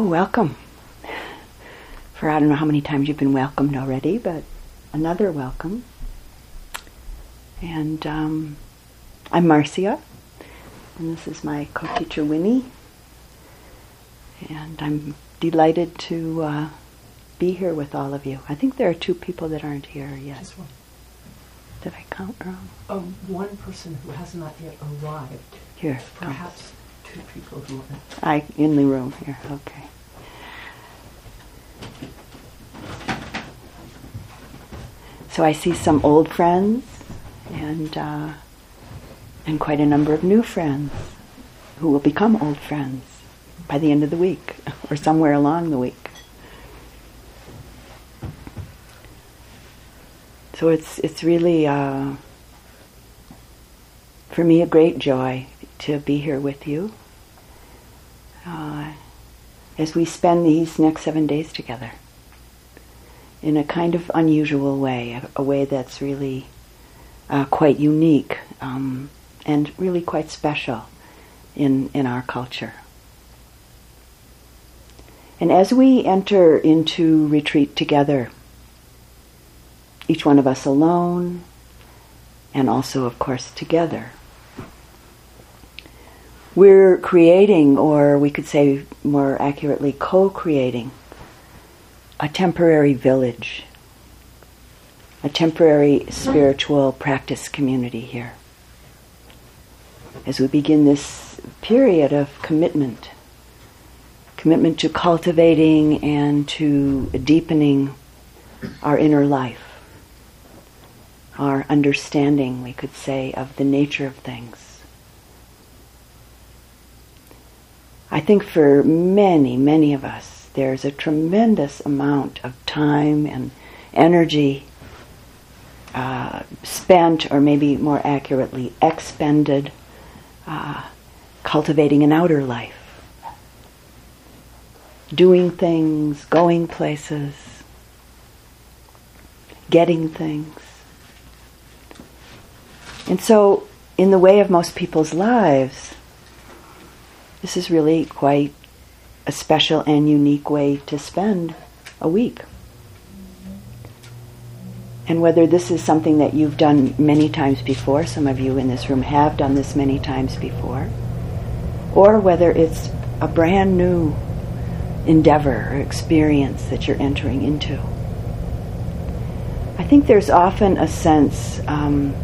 Oh, welcome. For I don't know how many times you've been welcomed already, but another welcome. And um, I'm Marcia, and this is my co teacher Winnie. And I'm delighted to uh, be here with all of you. I think there are two people that aren't here yet. Just one. Did I count wrong? Oh, one person who has not yet arrived. Here. Perhaps I in the room here. Okay. So I see some old friends and uh, and quite a number of new friends who will become old friends by the end of the week or somewhere along the week. So it's it's really uh, for me a great joy to be here with you uh, as we spend these next seven days together in a kind of unusual way, a, a way that's really uh, quite unique um, and really quite special in, in our culture. And as we enter into retreat together, each one of us alone, and also, of course, together, we're creating, or we could say more accurately, co creating a temporary village, a temporary spiritual practice community here. As we begin this period of commitment, commitment to cultivating and to deepening our inner life, our understanding, we could say, of the nature of things. I think for many, many of us, there's a tremendous amount of time and energy uh, spent, or maybe more accurately, expended, uh, cultivating an outer life. Doing things, going places, getting things. And so, in the way of most people's lives, this is really quite a special and unique way to spend a week. And whether this is something that you've done many times before, some of you in this room have done this many times before, or whether it's a brand new endeavor or experience that you're entering into. I think there's often a sense um,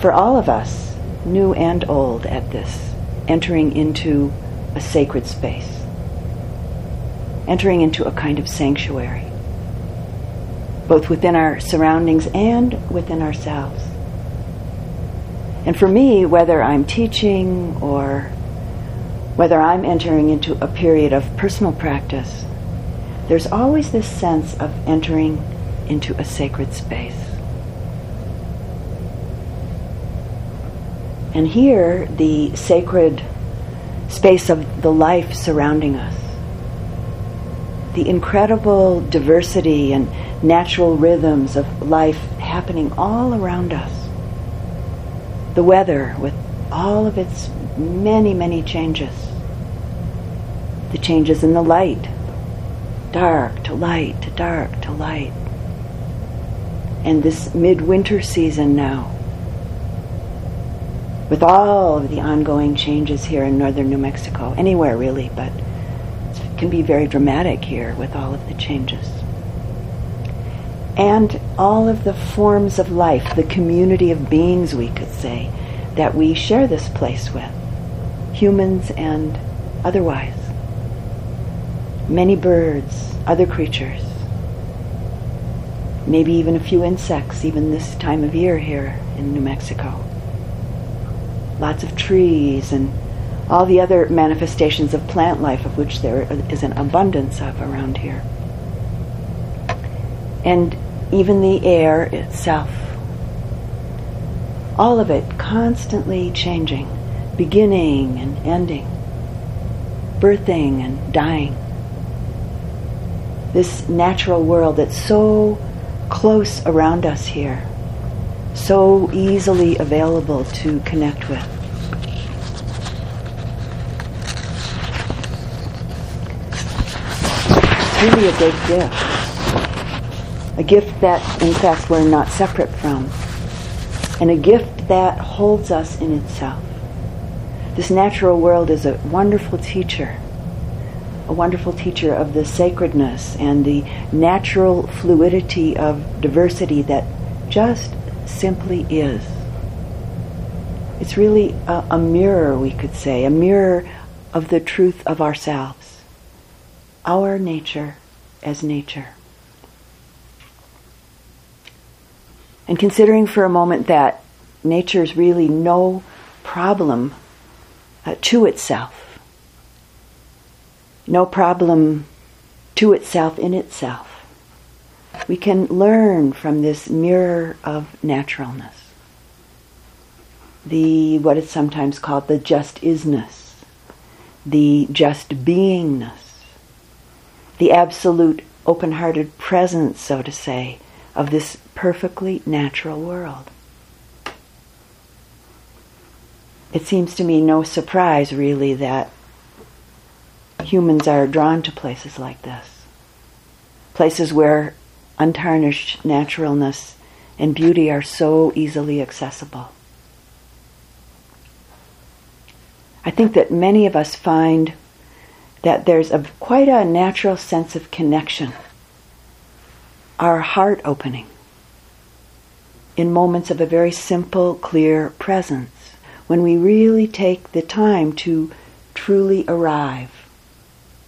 for all of us, new and old, at this, entering into a sacred space entering into a kind of sanctuary, both within our surroundings and within ourselves. And for me, whether I'm teaching or whether I'm entering into a period of personal practice, there's always this sense of entering into a sacred space. And here, the sacred space of the life surrounding us the incredible diversity and natural rhythms of life happening all around us. The weather with all of its many, many changes. The changes in the light, dark to light to dark to light. And this midwinter season now, with all of the ongoing changes here in northern New Mexico, anywhere really, but it can be very dramatic here with all of the changes. And all of the forms of life, the community of beings, we could say, that we share this place with, humans and otherwise. Many birds, other creatures, maybe even a few insects, even this time of year here in New Mexico. Lots of trees and all the other manifestations of plant life, of which there is an abundance of around here. And even the air itself. All of it constantly changing, beginning and ending, birthing and dying. This natural world that's so close around us here, so easily available to connect with. It's really a great gift. A gift that, in fact, we're not separate from. And a gift that holds us in itself. This natural world is a wonderful teacher, a wonderful teacher of the sacredness and the natural fluidity of diversity that just simply is. It's really a, a mirror, we could say, a mirror of the truth of ourselves, our nature as nature. And considering for a moment that nature is really no problem uh, to itself, no problem to itself in itself, we can learn from this mirror of naturalness. The what is sometimes called the just isness, the just beingness, the absolute open hearted presence, so to say, of this perfectly natural world. It seems to me no surprise, really, that humans are drawn to places like this. Places where untarnished naturalness and beauty are so easily accessible. I think that many of us find that there's a quite a natural sense of connection, our heart opening in moments of a very simple, clear presence, when we really take the time to truly arrive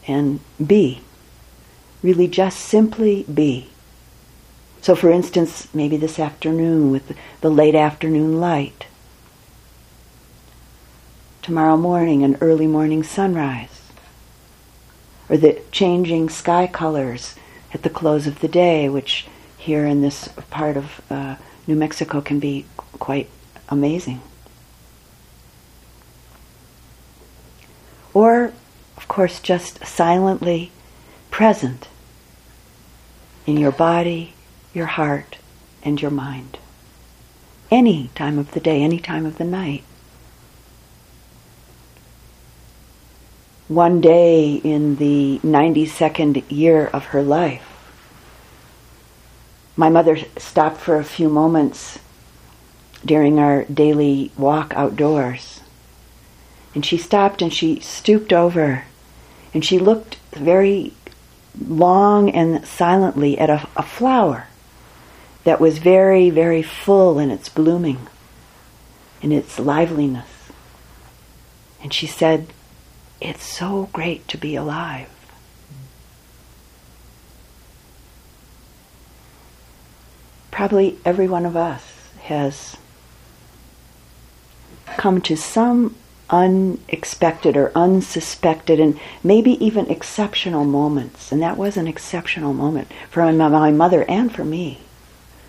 and be, really just simply be. So, for instance, maybe this afternoon with the late afternoon light, tomorrow morning, an early morning sunrise, or the changing sky colors at the close of the day, which here in this part of uh, New Mexico can be quite amazing. Or, of course, just silently present in your body, your heart, and your mind. Any time of the day, any time of the night. One day in the 92nd year of her life, my mother stopped for a few moments during our daily walk outdoors. And she stopped and she stooped over and she looked very long and silently at a, a flower that was very, very full in its blooming, in its liveliness. And she said, It's so great to be alive. Probably every one of us has come to some unexpected or unsuspected and maybe even exceptional moments. And that was an exceptional moment for my mother and for me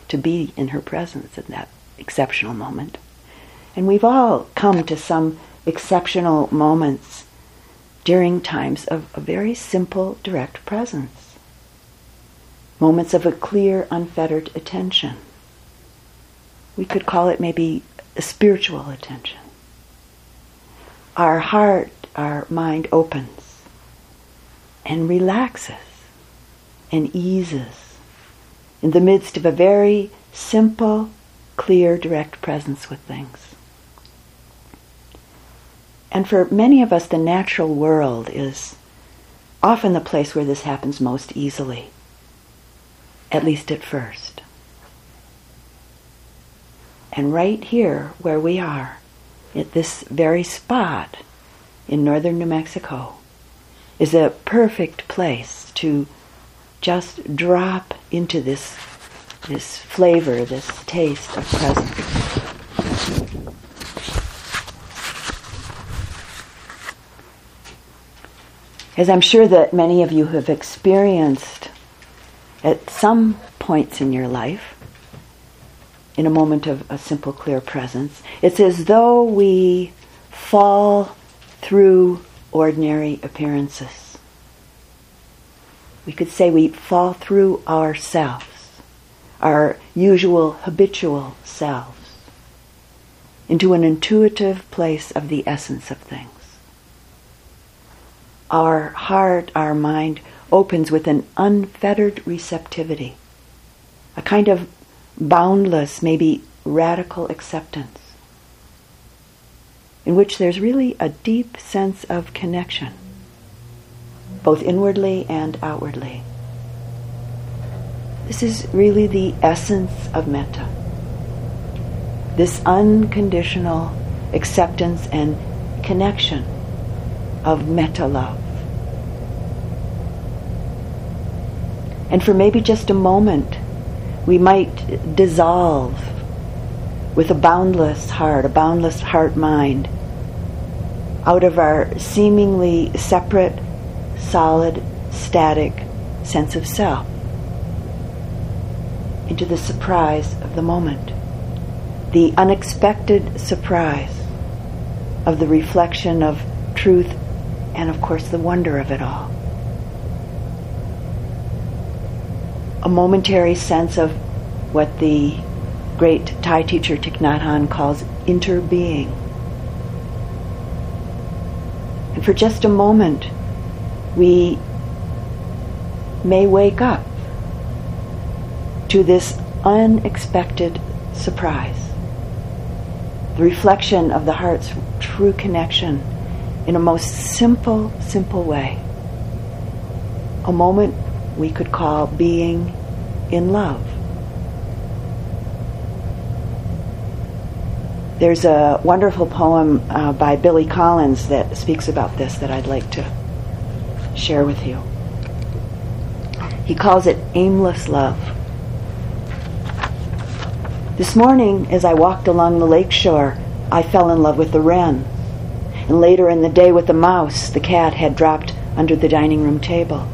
to be in her presence in that exceptional moment. And we've all come to some exceptional moments during times of a very simple, direct presence. Moments of a clear, unfettered attention. We could call it maybe a spiritual attention. Our heart, our mind opens and relaxes and eases in the midst of a very simple, clear, direct presence with things. And for many of us, the natural world is often the place where this happens most easily, at least at first. And right here, where we are, at this very spot in northern New Mexico, is a perfect place to just drop into this, this flavor, this taste of presence. As I'm sure that many of you have experienced at some points in your life, in a moment of a simple, clear presence, it's as though we fall through ordinary appearances we could say we fall through ourselves, our usual habitual selves, into an intuitive place of the essence of things. Our heart, our mind opens with an unfettered receptivity, a kind of boundless, maybe radical acceptance, in which there's really a deep sense of connection, both inwardly and outwardly. This is really the essence of metta. This unconditional acceptance and connection of metta love. And for maybe just a moment, we might dissolve with a boundless heart, a boundless heart mind, out of our seemingly separate, solid, static sense of self into the surprise of the moment, the unexpected surprise of the reflection of truth and, of course, the wonder of it all. A momentary sense of what the great Thai teacher Thich Nhat Hanh calls interbeing. And for just a moment, we may wake up to this unexpected surprise. The reflection of the heart's true connection in a most simple, simple way. A moment we could call being in love. There's a wonderful poem uh, by Billy Collins that speaks about this that I'd like to share with you. He calls it aimless love. This morning, as I walked along the lake shore, I fell in love with the wren. And later in the day, with the mouse the cat had dropped under the dining room table.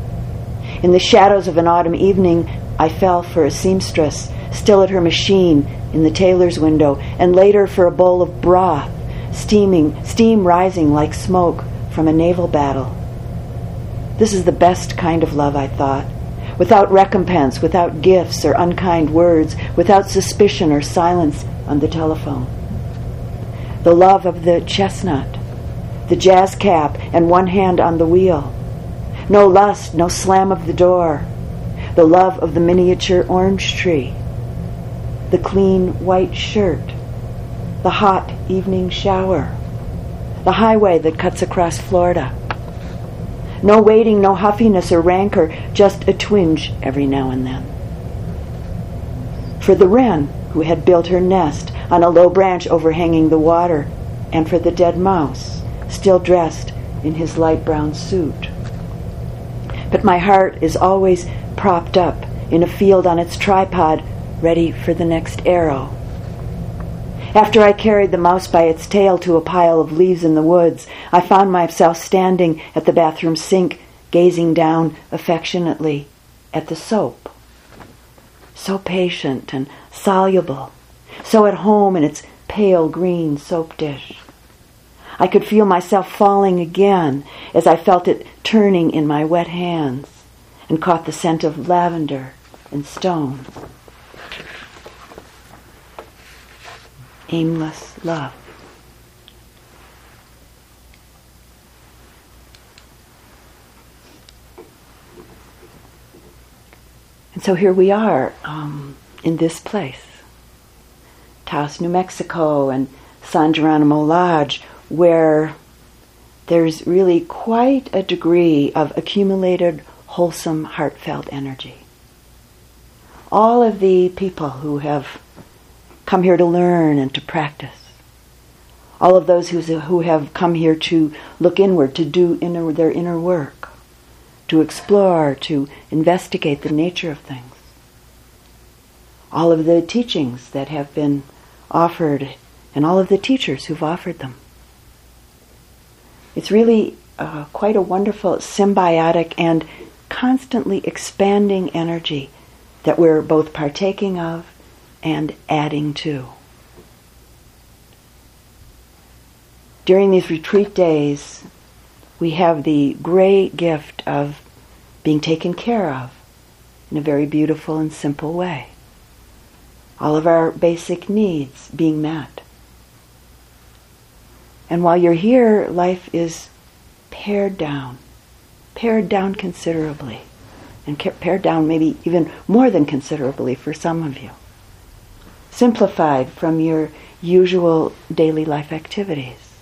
In the shadows of an autumn evening, I fell for a seamstress, still at her machine, in the tailor's window, and later for a bowl of broth, steaming, steam rising like smoke from a naval battle. This is the best kind of love, I thought. Without recompense, without gifts or unkind words, without suspicion or silence on the telephone. The love of the chestnut, the jazz cap, and one hand on the wheel. No lust, no slam of the door. The love of the miniature orange tree the clean white shirt, the hot evening shower, the highway that cuts across Florida. No waiting, no huffiness or rancor, just a twinge every now and then. For the wren, who had built her nest on a low branch overhanging the water, and for the dead mouse, still dressed in his light brown suit. But my heart is always propped up in a field on its tripod ready for the next arrow. After I carried the mouse by its tail to a pile of leaves in the woods, I found myself standing at the bathroom sink, gazing down affectionately at the soap. So patient and soluble, so at home in its pale green soap dish. I could feel myself falling again as I felt it turning in my wet hands and caught the scent of lavender and stone. Aimless love. And so here we are um, in this place, Taos, New Mexico, and San Geronimo Lodge, where there's really quite a degree of accumulated, wholesome, heartfelt energy. All of the people who have come here to learn and to practice. All of those who, who have come here to look inward, to do inner, their inner work, to explore, to investigate the nature of things. All of the teachings that have been offered and all of the teachers who've offered them. It's really uh, quite a wonderful symbiotic and constantly expanding energy that we're both partaking of and adding to. During these retreat days, we have the great gift of being taken care of in a very beautiful and simple way. All of our basic needs being met. And while you're here, life is pared down, pared down considerably. and pared down maybe even more than considerably for some of you. Simplified from your usual daily life activities,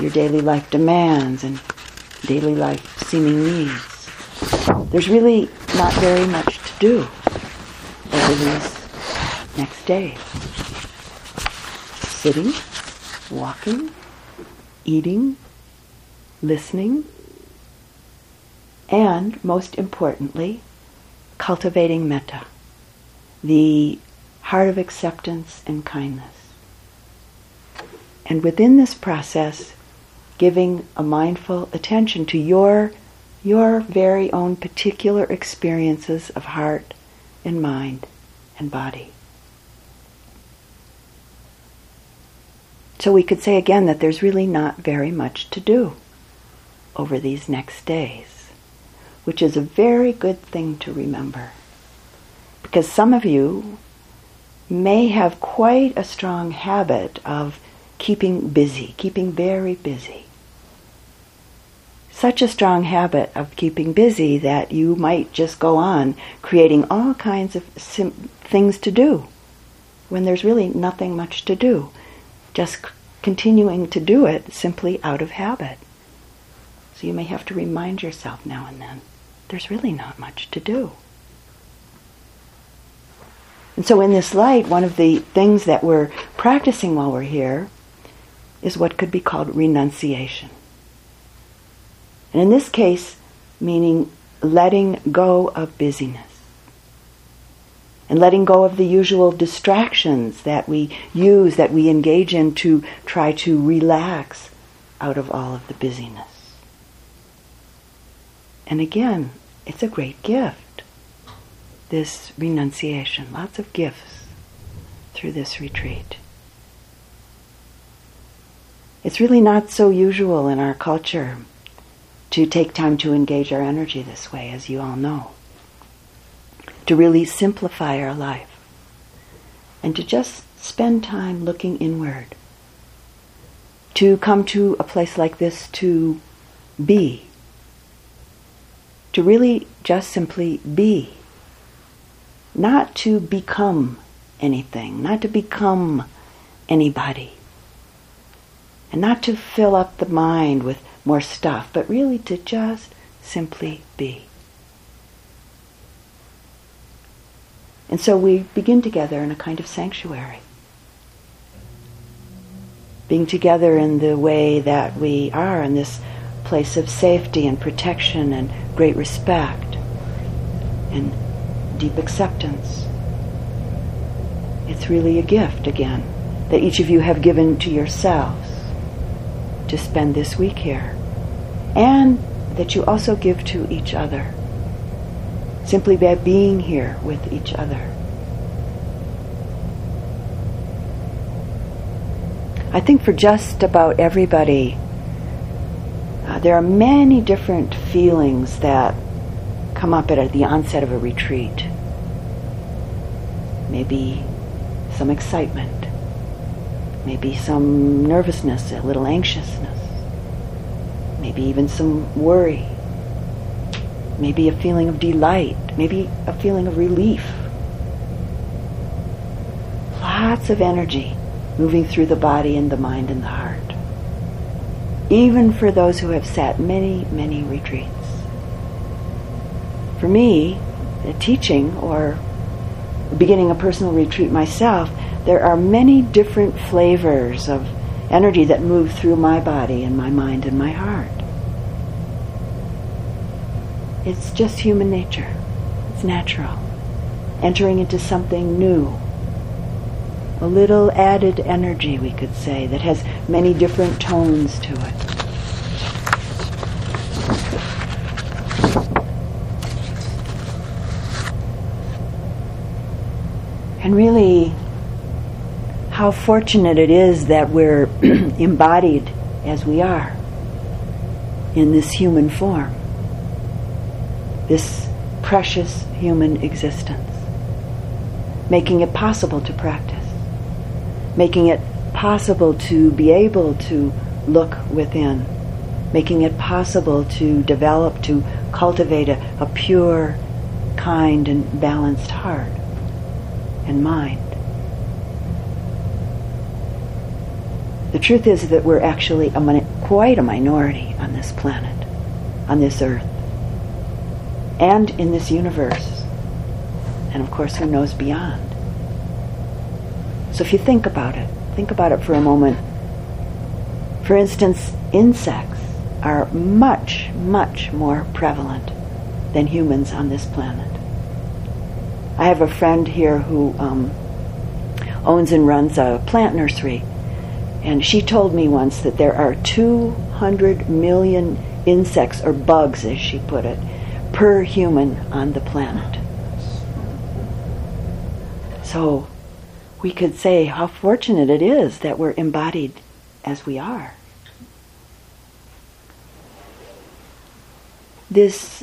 your daily life demands and daily life seeming needs. There's really not very much to do over these next days. Sitting, walking, eating, listening, and most importantly, cultivating metta, the heart of acceptance and kindness. And within this process, giving a mindful attention to your, your very own particular experiences of heart and mind and body. So we could say again that there's really not very much to do over these next days which is a very good thing to remember. Because some of you may have quite a strong habit of keeping busy, keeping very busy. Such a strong habit of keeping busy that you might just go on creating all kinds of sim- things to do when there's really nothing much to do. Just c- continuing to do it simply out of habit. So you may have to remind yourself now and then there's really not much to do. And so, in this light, one of the things that we're practicing while we're here is what could be called renunciation. And in this case, meaning letting go of busyness and letting go of the usual distractions that we use, that we engage in to try to relax out of all of the busyness. And again, it's a great gift, this renunciation. Lots of gifts through this retreat. It's really not so usual in our culture to take time to engage our energy this way, as you all know. To really simplify our life. And to just spend time looking inward. To come to a place like this to be to really just simply be. Not to become anything, not to become anybody. And not to fill up the mind with more stuff, but really to just simply be. And so we begin together in a kind of sanctuary. Being together in the way that we are in this place of safety and protection and great respect and deep acceptance. It's really a gift, again, that each of you have given to yourselves to spend this week here. And that you also give to each other, simply by being here with each other. I think for just about everybody, uh, there are many different feelings that come up at the onset of a retreat. Maybe some excitement, maybe some nervousness, a little anxiousness, maybe even some worry, maybe a feeling of delight, maybe a feeling of relief. Lots of energy moving through the body and the mind and the heart. Even for those who have sat many, many retreats. For me, the teaching or beginning a personal retreat myself, there are many different flavors of energy that move through my body and my mind and my heart. It's just human nature. It's natural. Entering into something new. A little added energy, we could say, that has many different tones to it. And really, how fortunate it is that we're embodied as we are in this human form, this precious human existence, making it possible to practice, making it possible to be able to look within, making it possible to develop, to cultivate a, a pure kind, and balanced heart and mind. The truth is that we're actually a, quite a minority on this planet, on this earth, and in this universe. And of course, who knows beyond? So if you think about it, think about it for a moment. For instance, insects are much, much more prevalent than humans on this planet. I have a friend here who um, owns and runs a plant nursery, and she told me once that there are 200 million insects, or bugs as she put it, per human on the planet. So we could say how fortunate it is that we're embodied as we are. This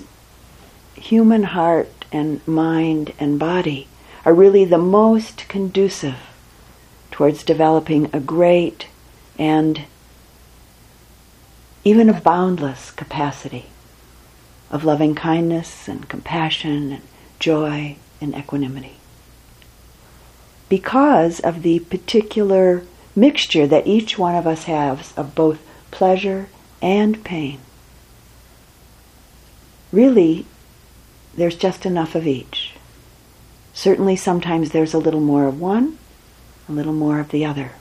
human heart and mind and body are really the most conducive towards developing a great and even a boundless capacity of loving kindness and compassion and joy and equanimity because of the particular mixture that each one of us has of both pleasure and pain. Really, there's just enough of each. Certainly, sometimes there's a little more of one, a little more of the other.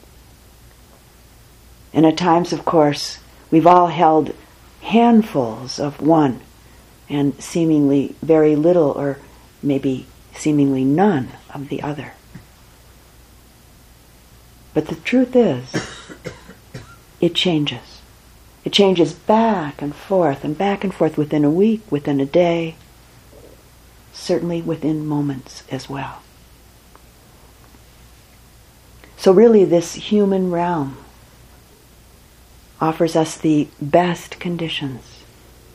And at times, of course, we've all held handfuls of one and seemingly very little or maybe seemingly none of the other. But the truth is, it changes. It changes back and forth and back and forth within a week, within a day, certainly within moments as well. So, really, this human realm offers us the best conditions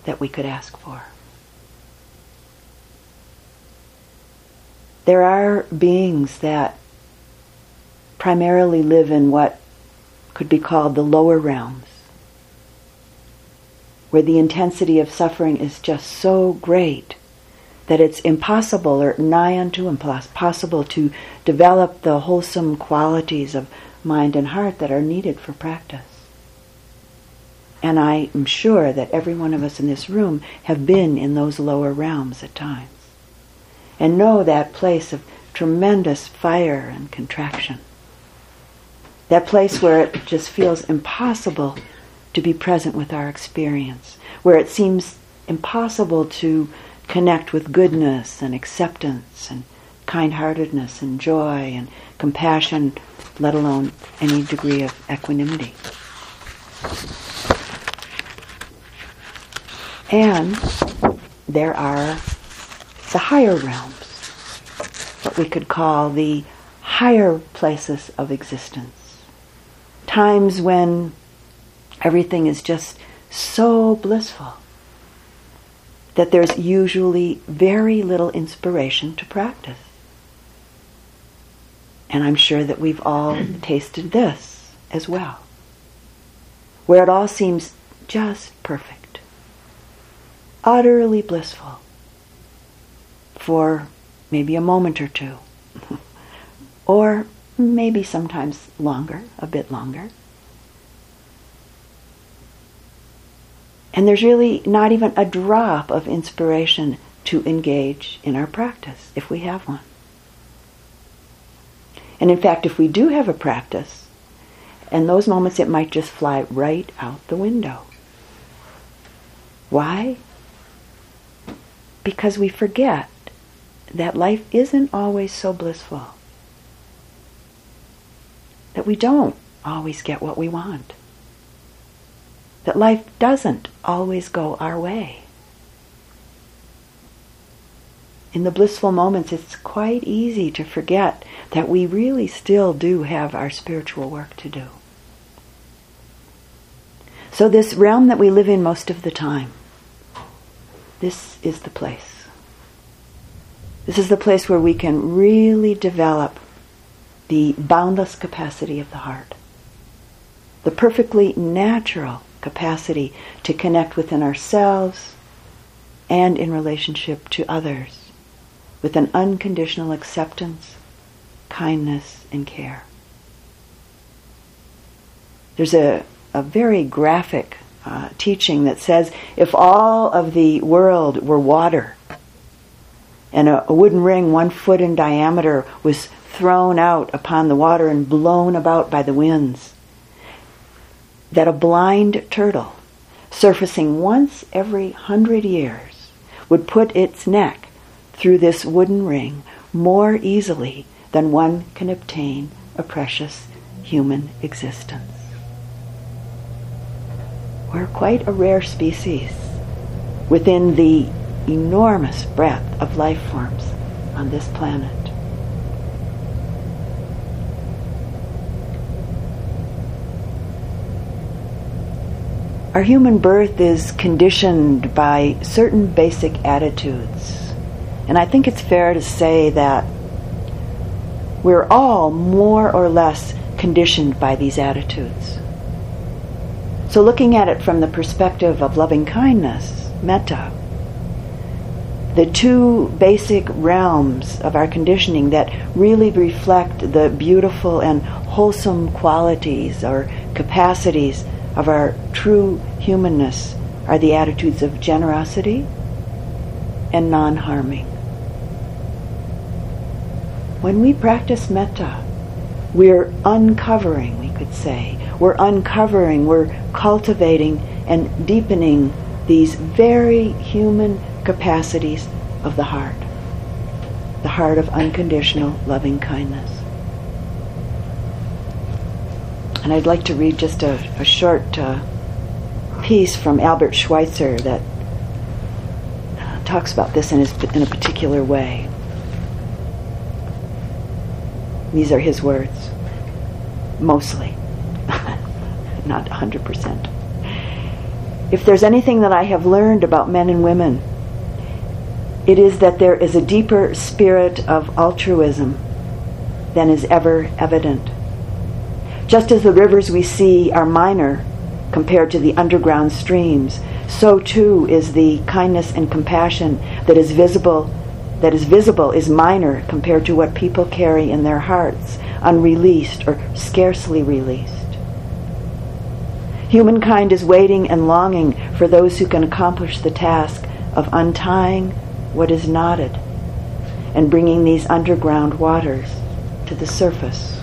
that we could ask for. There are beings that primarily live in what could be called the lower realms, where the intensity of suffering is just so great that it's impossible or nigh unto impossible to develop the wholesome qualities of mind and heart that are needed for practice. And I am sure that every one of us in this room have been in those lower realms at times and know that place of tremendous fire and contraction. That place where it just feels impossible to be present with our experience, where it seems impossible to connect with goodness and acceptance and kind heartedness and joy and compassion, let alone any degree of equanimity. And there are the higher realms, what we could call the higher places of existence times when everything is just so blissful that there's usually very little inspiration to practice. And I'm sure that we've all tasted this as well, where it all seems just perfect, utterly blissful for maybe a moment or two, or maybe sometimes longer, a bit longer. And there's really not even a drop of inspiration to engage in our practice if we have one. And in fact, if we do have a practice, in those moments it might just fly right out the window. Why? Because we forget that life isn't always so blissful that we don't always get what we want, that life doesn't always go our way. In the blissful moments, it's quite easy to forget that we really still do have our spiritual work to do. So, this realm that we live in most of the time, this is the place. This is the place where we can really develop the boundless capacity of the heart, the perfectly natural capacity to connect within ourselves and in relationship to others with an unconditional acceptance, kindness, and care. There's a, a very graphic uh, teaching that says if all of the world were water and a, a wooden ring one foot in diameter was thrown out upon the water and blown about by the winds, that a blind turtle surfacing once every hundred years would put its neck through this wooden ring more easily than one can obtain a precious human existence. We're quite a rare species within the enormous breadth of life forms on this planet. Our human birth is conditioned by certain basic attitudes. And I think it's fair to say that we're all more or less conditioned by these attitudes. So, looking at it from the perspective of loving kindness, metta, the two basic realms of our conditioning that really reflect the beautiful and wholesome qualities or capacities of our true humanness are the attitudes of generosity and non harming. When we practice metta, we're uncovering, we could say, we're uncovering, we're cultivating and deepening these very human capacities of the heart, the heart of unconditional loving kindness. And I'd like to read just a, a short uh, piece from Albert Schweitzer that talks about this in, his, in a particular way. These are his words, mostly not 100%. If there's anything that I have learned about men and women, it is that there is a deeper spirit of altruism than is ever evident. Just as the rivers we see are minor compared to the underground streams, so too is the kindness and compassion that is visible that is visible is minor compared to what people carry in their hearts, unreleased or scarcely released. Humankind is waiting and longing for those who can accomplish the task of untying what is knotted and bringing these underground waters to the surface.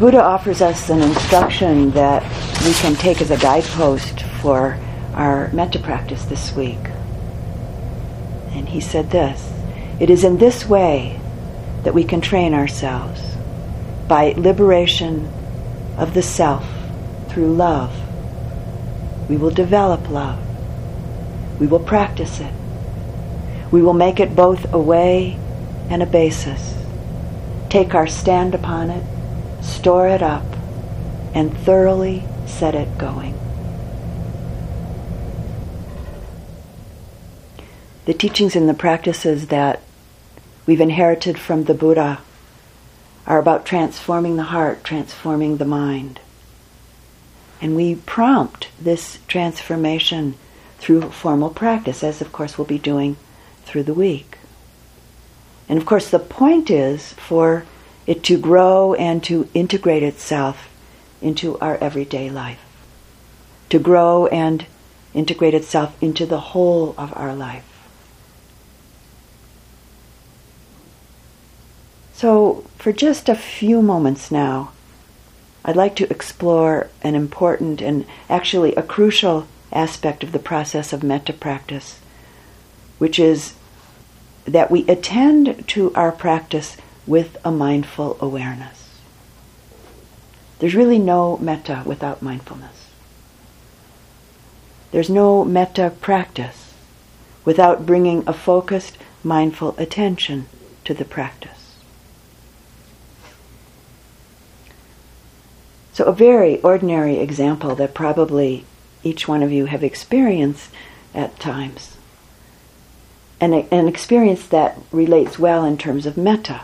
Buddha offers us an instruction that we can take as a guidepost for our metta practice this week. And he said this It is in this way that we can train ourselves by liberation of the self through love. We will develop love. We will practice it. We will make it both a way and a basis. Take our stand upon it, store it up, and thoroughly set it going. the teachings and the practices that we've inherited from the Buddha are about transforming the heart, transforming the mind. And we prompt this transformation through formal practice, as of course we'll be doing through the week. And of course, the point is for it to grow and to integrate itself into our everyday life, to grow and integrate itself into the whole of our life. So, for just a few moments now, I'd like to explore an important and actually a crucial aspect of the process of metta practice, which is that we attend to our practice with a mindful awareness. There's really no metta without mindfulness. There's no metta practice without bringing a focused, mindful attention to the practice. So, a very ordinary example that probably each one of you have experienced at times, and an experience that relates well in terms of metta,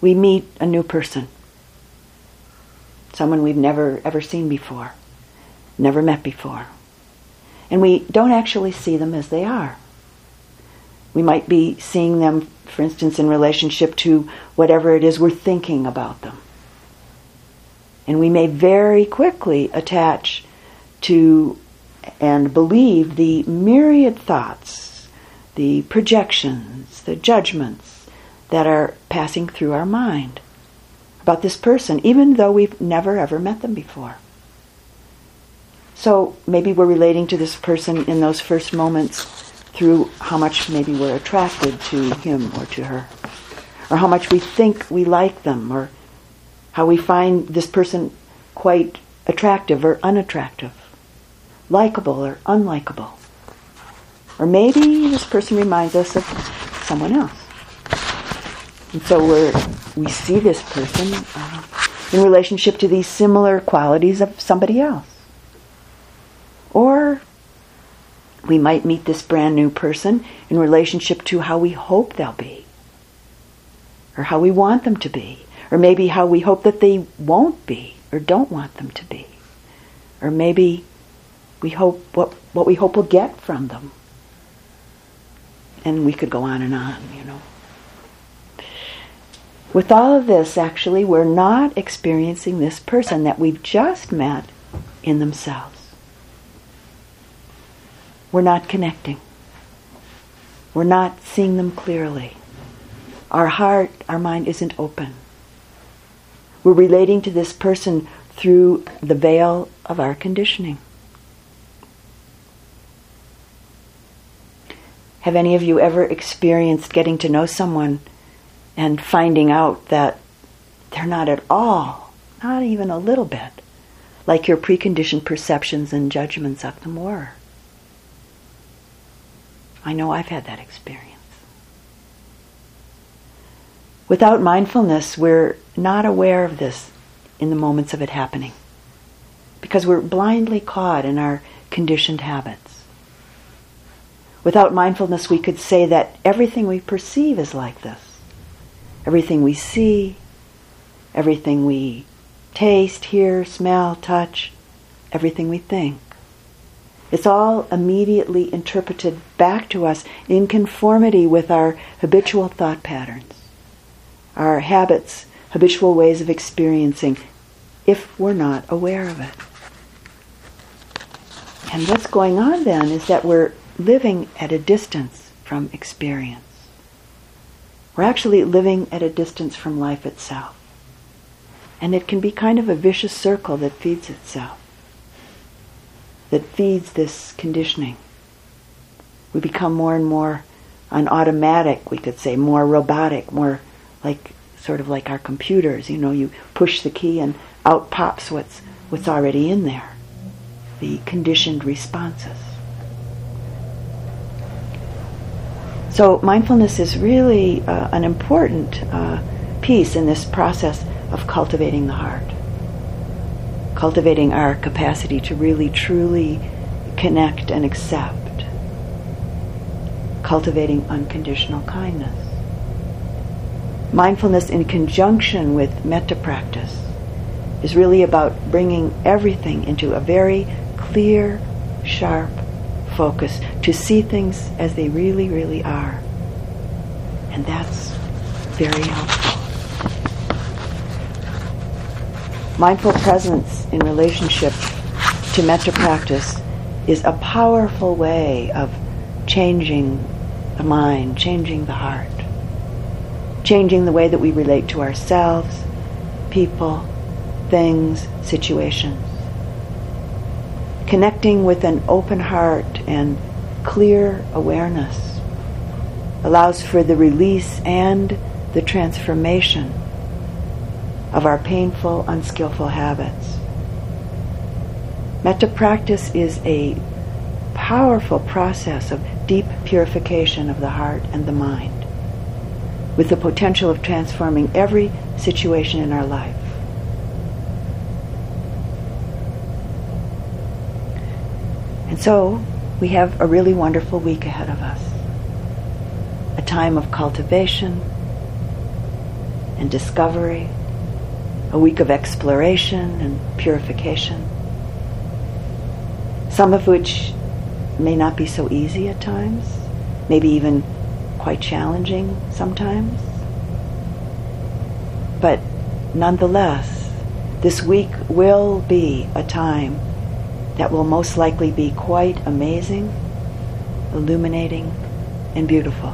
we meet a new person, someone we've never ever seen before, never met before, and we don't actually see them as they are. We might be seeing them, for instance, in relationship to whatever it is we're thinking about them. And we may very quickly attach to and believe the myriad thoughts, the projections, the judgments that are passing through our mind about this person, even though we've never ever met them before. So maybe we're relating to this person in those first moments through how much maybe we're attracted to him or to her, or how much we think we like them, or how we find this person quite attractive or unattractive, likable or unlikable. Or maybe this person reminds us of someone else. And so we we see this person uh, in relationship to these similar qualities of somebody else. Or we might meet this brand new person in relationship to how we hope they'll be, or how we want them to be, or maybe how we hope that they won't be or don't want them to be, or maybe we hope what, what we hope we'll get from them. And we could go on and on, you know. With all of this, actually, we're not experiencing this person that we've just met in themselves. We're not connecting. We're not seeing them clearly. Our heart, our mind isn't open. We're relating to this person through the veil of our conditioning. Have any of you ever experienced getting to know someone and finding out that they're not at all, not even a little bit, like your preconditioned perceptions and judgments of them were? I know I've had that experience. Without mindfulness, we're not aware of this in the moments of it happening because we're blindly caught in our conditioned habits. Without mindfulness, we could say that everything we perceive is like this. Everything we see, everything we taste, hear, smell, touch, everything we think. It's all immediately interpreted back to us in conformity with our habitual thought patterns, our habits, habitual ways of experiencing, if we're not aware of it. And what's going on then is that we're living at a distance from experience. We're actually living at a distance from life itself. And it can be kind of a vicious circle that feeds itself that feeds this conditioning. We become more and more on automatic, we could say, more robotic, more like sort of like our computers. You know, you push the key and out pops what's what's already in there. The conditioned responses. So mindfulness is really uh, an important uh, piece in this process of cultivating the heart cultivating our capacity to really truly connect and accept, cultivating unconditional kindness. Mindfulness in conjunction with metta practice is really about bringing everything into a very clear, sharp focus to see things as they really, really are. And that's very helpful. Mindful presence in relationship to metta practice is a powerful way of changing the mind, changing the heart, changing the way that we relate to ourselves, people, things, situations. Connecting with an open heart and clear awareness allows for the release and the transformation of our painful, unskillful habits. Metta practice is a powerful process of deep purification of the heart and the mind, with the potential of transforming every situation in our life. And so, we have a really wonderful week ahead of us. A time of cultivation, and discovery, a week of exploration and purification, some of which may not be so easy at times, maybe even quite challenging sometimes. But nonetheless, this week will be a time that will most likely be quite amazing, illuminating, and beautiful.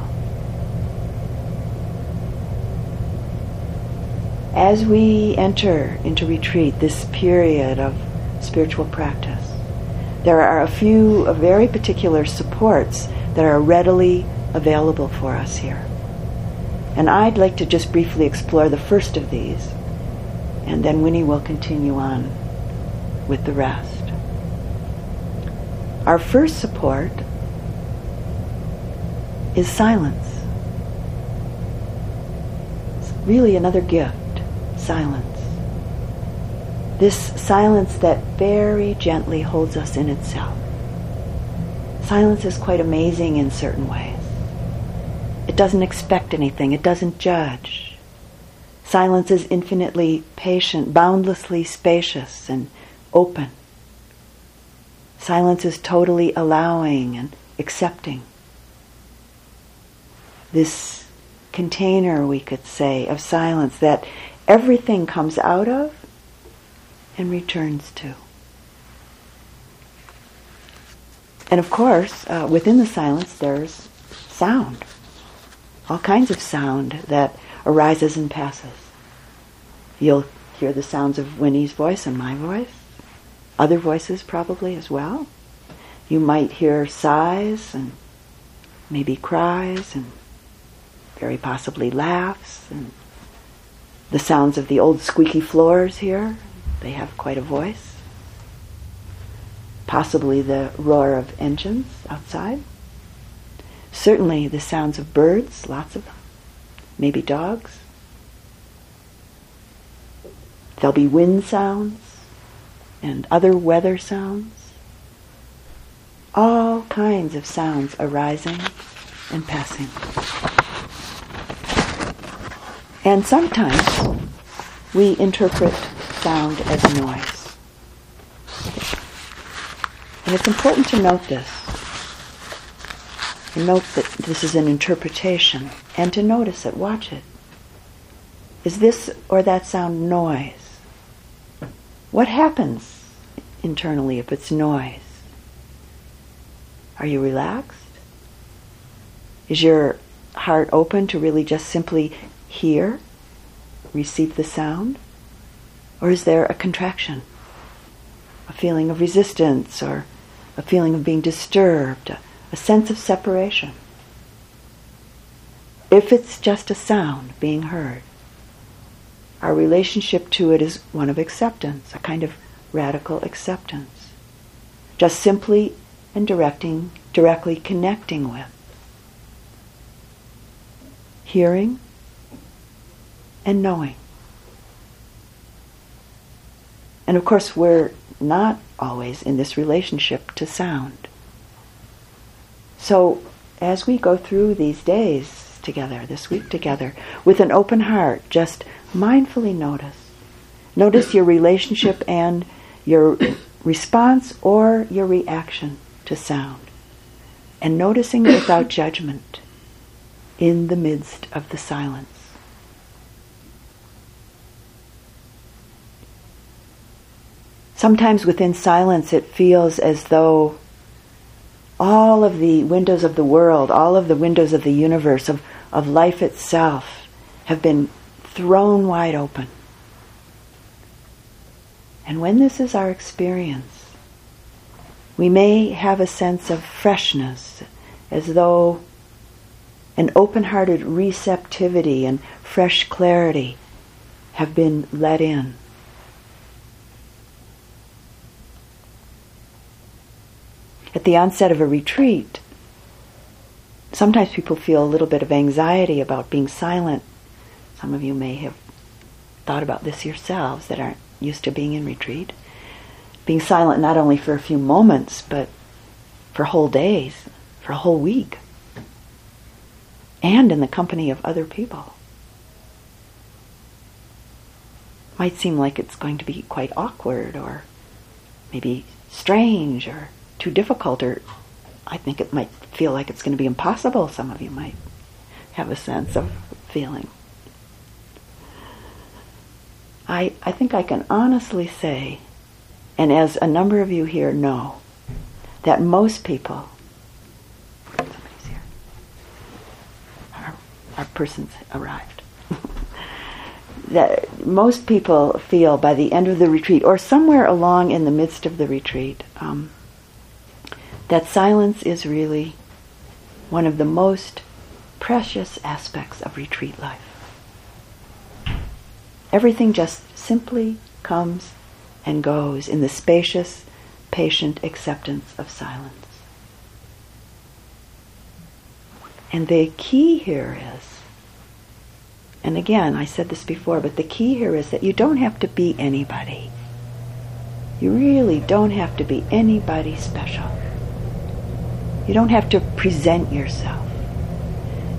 As we enter into retreat, this period of spiritual practice, there are a few very particular supports that are readily available for us here. And I'd like to just briefly explore the first of these, and then Winnie will continue on with the rest. Our first support is silence. It's really another gift silence. This silence that very gently holds us in itself. Silence is quite amazing in certain ways. It doesn't expect anything, it doesn't judge. Silence is infinitely patient, boundlessly spacious, and open. Silence is totally allowing and accepting. This container, we could say, of silence that everything comes out of and returns to. And of course, uh, within the silence, there's sound. All kinds of sound that arises and passes. You'll hear the sounds of Winnie's voice and my voice, other voices probably as well. You might hear sighs and maybe cries and very possibly laughs and the sounds of the old squeaky floors here. They have quite a voice. Possibly the roar of engines outside. Certainly the sounds of birds, lots of them. Maybe dogs. There'll be wind sounds and other weather sounds. All kinds of sounds arising and passing. And sometimes we interpret sound as noise. And it's important to note this. And note that this is an interpretation and to notice it, watch it. Is this or that sound noise? What happens internally if it's noise? Are you relaxed? Is your heart open to really just simply hear, receive the sound? Or is there a contraction? A feeling of resistance or a feeling of being disturbed, a, sense of separation? If it's just a sound being heard, our relationship to it is one of acceptance, a kind of radical acceptance. Just simply and directing, directly connecting with. Hearing and knowing. And of course, we're not always in this relationship to sound. So, as we go through these days together, this week together, with an open heart, just mindfully notice. Notice your relationship and your response or your reaction to sound. And noticing it without judgment in the midst of the silence. Sometimes within silence it feels as though all of the windows of the world, all of the windows of the universe, of, of life itself, have been thrown wide open. And when this is our experience, we may have a sense of freshness, as though an open hearted receptivity and fresh clarity have been let in. at the onset of a retreat, sometimes people feel a little bit of anxiety about being silent. Some of you may have thought about this yourselves that aren't used to being in retreat. Being silent not only for a few moments, but for whole days, for a whole week, and in the company of other people. might seem like it's going to be quite awkward or maybe strange or too difficult or I think it might feel like it's going to be impossible. Some of you might have a sense of feeling. I, I think I can honestly say, and as a number of you here know, that most people, our, our person's arrived, that most people feel by the end of the retreat, or somewhere along in the midst of the retreat, um, that silence is really one of the most precious aspects of retreat life. Everything just simply comes and goes in the spacious, patient acceptance of silence. And the key here is, and again, I said this before, but the key here is that you don't have to be anybody. You really don't have to be anybody special. You don't have to present yourself.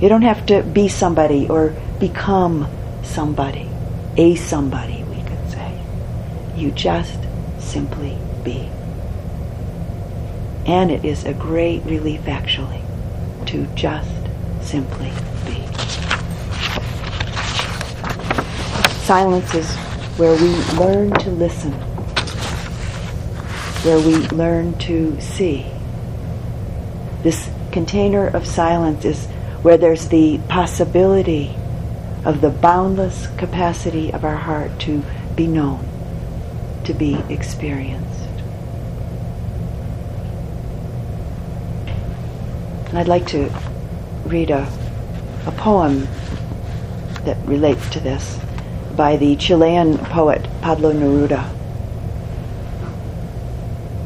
You don't have to be somebody or become somebody, a somebody, we could say. You just simply be. And it is a great relief, actually, to just simply be. Silence is where we learn to listen, where we learn to see. This container of silence is where there's the possibility of the boundless capacity of our heart to be known, to be experienced. And I'd like to read a, a poem that relates to this by the Chilean poet Pablo Neruda.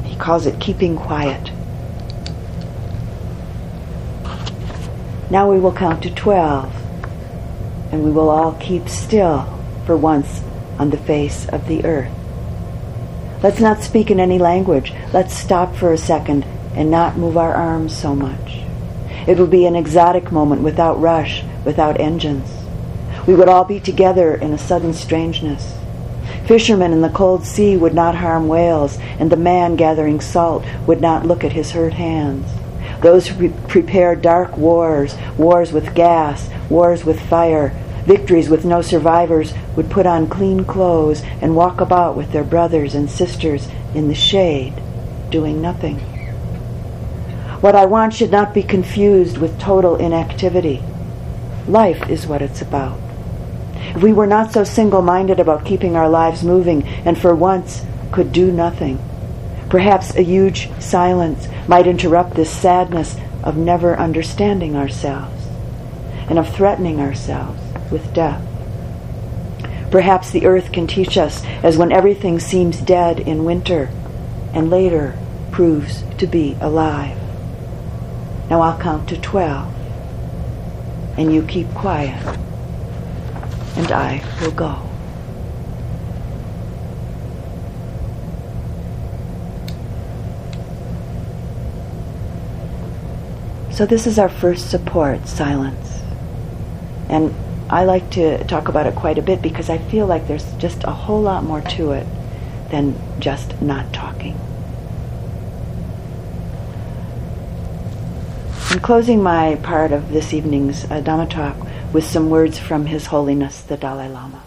He calls it Keeping Quiet. Now we will count to twelve, and we will all keep still for once on the face of the earth. Let's not speak in any language. Let's stop for a second and not move our arms so much. It will be an exotic moment without rush, without engines. We would all be together in a sudden strangeness. Fishermen in the cold sea would not harm whales, and the man gathering salt would not look at his hurt hands. Those who pre- prepare dark wars, wars with gas, wars with fire, victories with no survivors, would put on clean clothes and walk about with their brothers and sisters in the shade, doing nothing. What I want should not be confused with total inactivity. Life is what it's about. If we were not so single minded about keeping our lives moving and for once could do nothing, Perhaps a huge silence might interrupt this sadness of never understanding ourselves and of threatening ourselves with death. Perhaps the earth can teach us as when everything seems dead in winter and later proves to be alive. Now I'll count to 12 and you keep quiet and I will go. So this is our first support, silence. And I like to talk about it quite a bit because I feel like there's just a whole lot more to it than just not talking. I'm closing my part of this evening's uh, Dhamma talk with some words from His Holiness the Dalai Lama.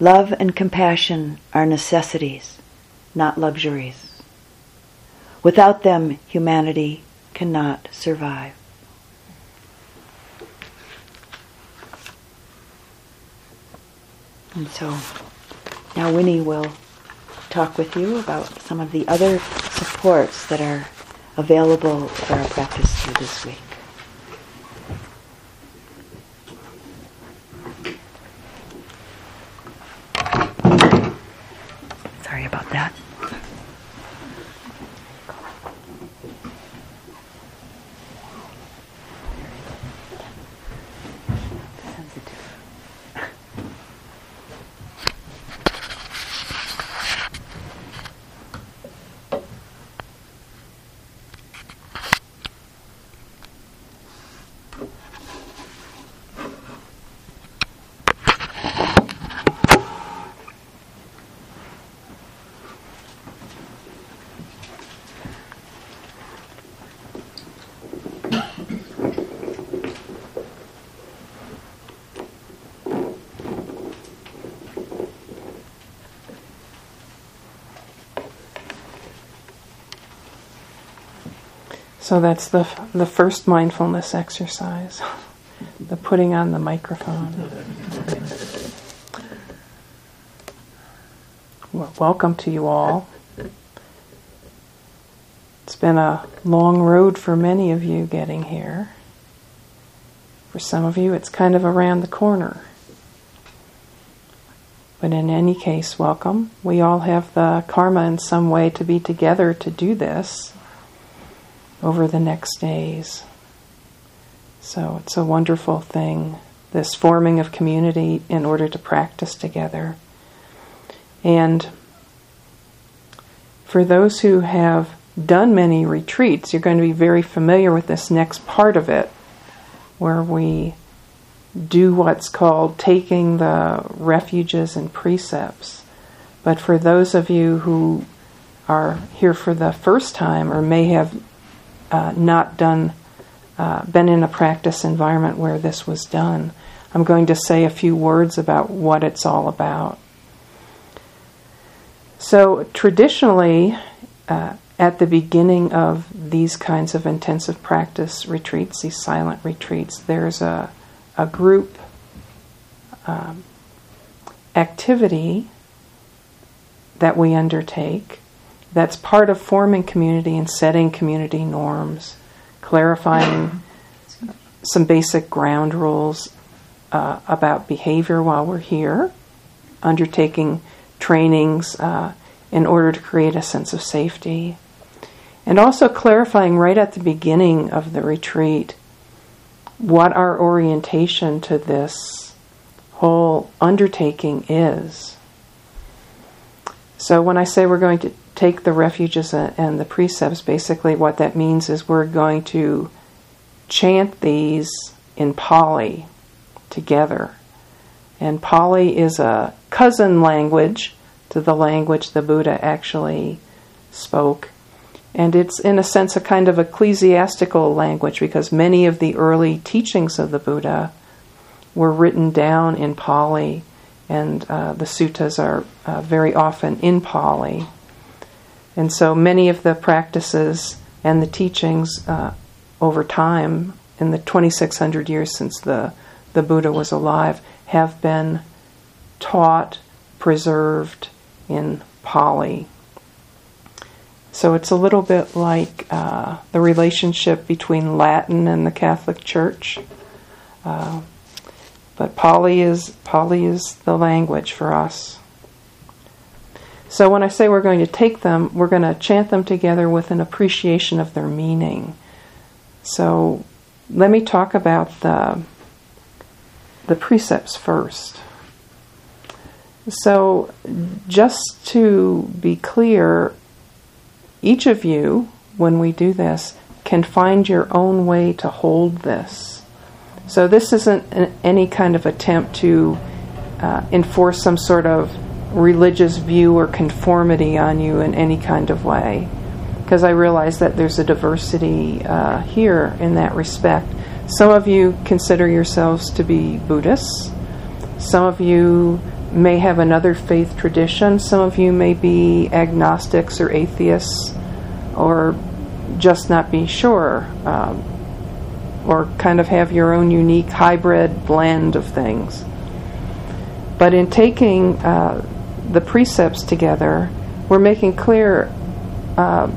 Love and compassion are necessities, not luxuries. Without them, humanity cannot survive. And so now Winnie will talk with you about some of the other supports that are available for our practice through this week. So that's the the first mindfulness exercise, the putting on the microphone. Well, welcome to you all. It's been a long road for many of you getting here. For some of you, it's kind of around the corner. But in any case, welcome. We all have the karma in some way to be together to do this over the next days. So it's a wonderful thing, this forming of community in order to practice together. And for those who have done many retreats, you're going to be very familiar with this next part of it, where we do what's called taking the refuges and precepts. But for those of you who are here for the first time or may have uh, not done, uh, been in a practice environment where this was done, I'm going to say a few words about what it's all about. So, traditionally, uh, at the beginning of these kinds of intensive practice retreats, these silent retreats, there's a, a group um, activity that we undertake that's part of forming community and setting community norms, clarifying some basic ground rules uh, about behavior while we're here, undertaking trainings uh, in order to create a sense of safety, and also clarifying right at the beginning of the retreat what our orientation to this whole undertaking is. So, when I say we're going to take the refuges and the precepts, basically what that means is we're going to chant these in Pali together. And Pali is a cousin language to the language the Buddha actually spoke. And it's, in a sense, a kind of ecclesiastical language because many of the early teachings of the Buddha were written down in Pali, and uh, the suttas are uh, very often in Pali. And so many of the practices and the teachings uh, over time, in the 2600 years since the, the Buddha was alive, have been taught, preserved in Pali. So it's a little bit like uh, the relationship between Latin and the Catholic Church. Uh, but Pali is Pali is the language for us. So when I say we're going to take them, we're going to chant them together with an appreciation of their meaning. So let me talk about the the precepts first. So just to be clear, each of you, when we do this, can find your own way to hold this. So, this isn't an, any kind of attempt to uh, enforce some sort of religious view or conformity on you in any kind of way. Because I realize that there's a diversity uh, here in that respect. Some of you consider yourselves to be Buddhists, some of you may have another faith tradition. Some of you may be agnostics or atheists, or just not be sure, um, or kind of have your own unique hybrid blend of things. But in taking uh, the precepts together, we're making clear, uh,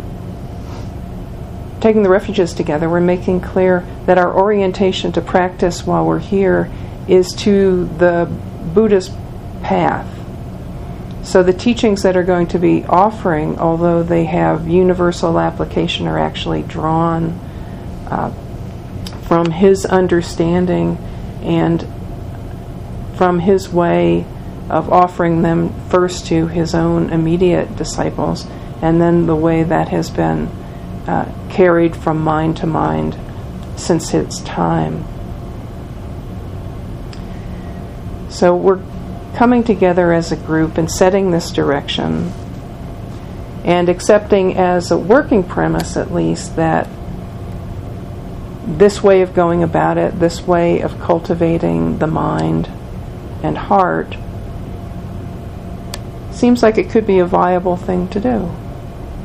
taking the refuges together, we're making clear that our orientation to practice while we're here is to the Buddhist path. So the teachings that are going to be offering, although they have universal application, are actually drawn uh, from his understanding and from his way of offering them first to his own immediate disciples, and then the way that has been uh, carried from mind to mind since his time. So we're coming together as a group and setting this direction and accepting as a working premise at least that this way of going about it, this way of cultivating the mind and heart, seems like it could be a viable thing to do.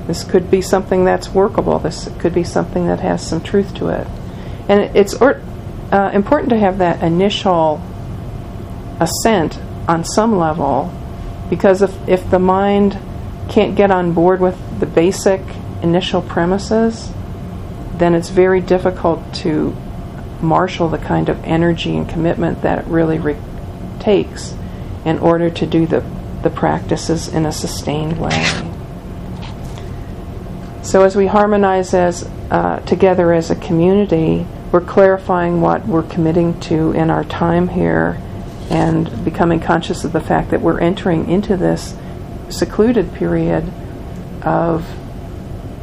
This could be something that's workable. This could be something that has some truth to it. And it's or, uh, important to have that initial assent on some level because if, if the mind can't get on board with the basic initial premises, then it's very difficult to marshal the kind of energy and commitment that it really re- takes in order to do the, the practices in a sustained way. So as we harmonize as uh, together as a community, we're clarifying what we're committing to in our time here and becoming conscious of the fact that we're entering into this secluded period of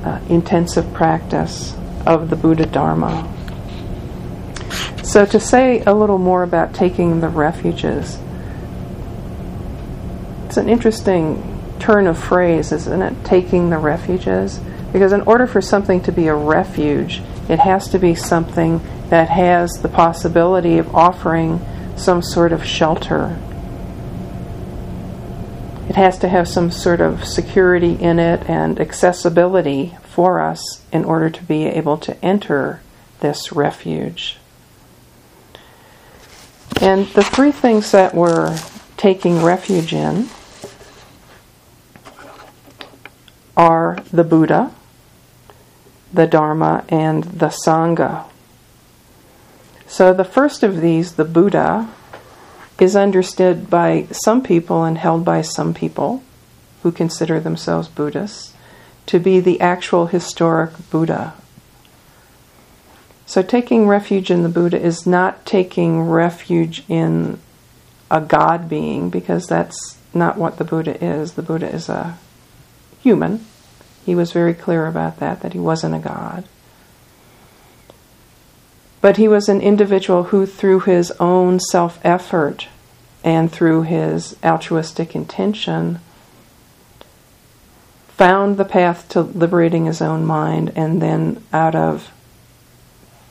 uh, intensive practice of the Buddha Dharma. So, to say a little more about taking the refuges, it's an interesting turn of phrase, isn't it? Taking the refuges. Because in order for something to be a refuge, it has to be something that has the possibility of offering some sort of shelter. It has to have some sort of security in it and accessibility for us in order to be able to enter this refuge. And the three things that we're taking refuge in are the Buddha, the Dharma, and the Sangha. So the first of these, the Buddha, is understood by some people and held by some people who consider themselves Buddhists to be the actual historic Buddha. So taking refuge in the Buddha is not taking refuge in a God being because that's not what the Buddha is. The Buddha is a human. He was very clear about that, that he wasn't a God. But he was an individual who, through his own self effort and through his altruistic intention, found the path to liberating his own mind, and then, out of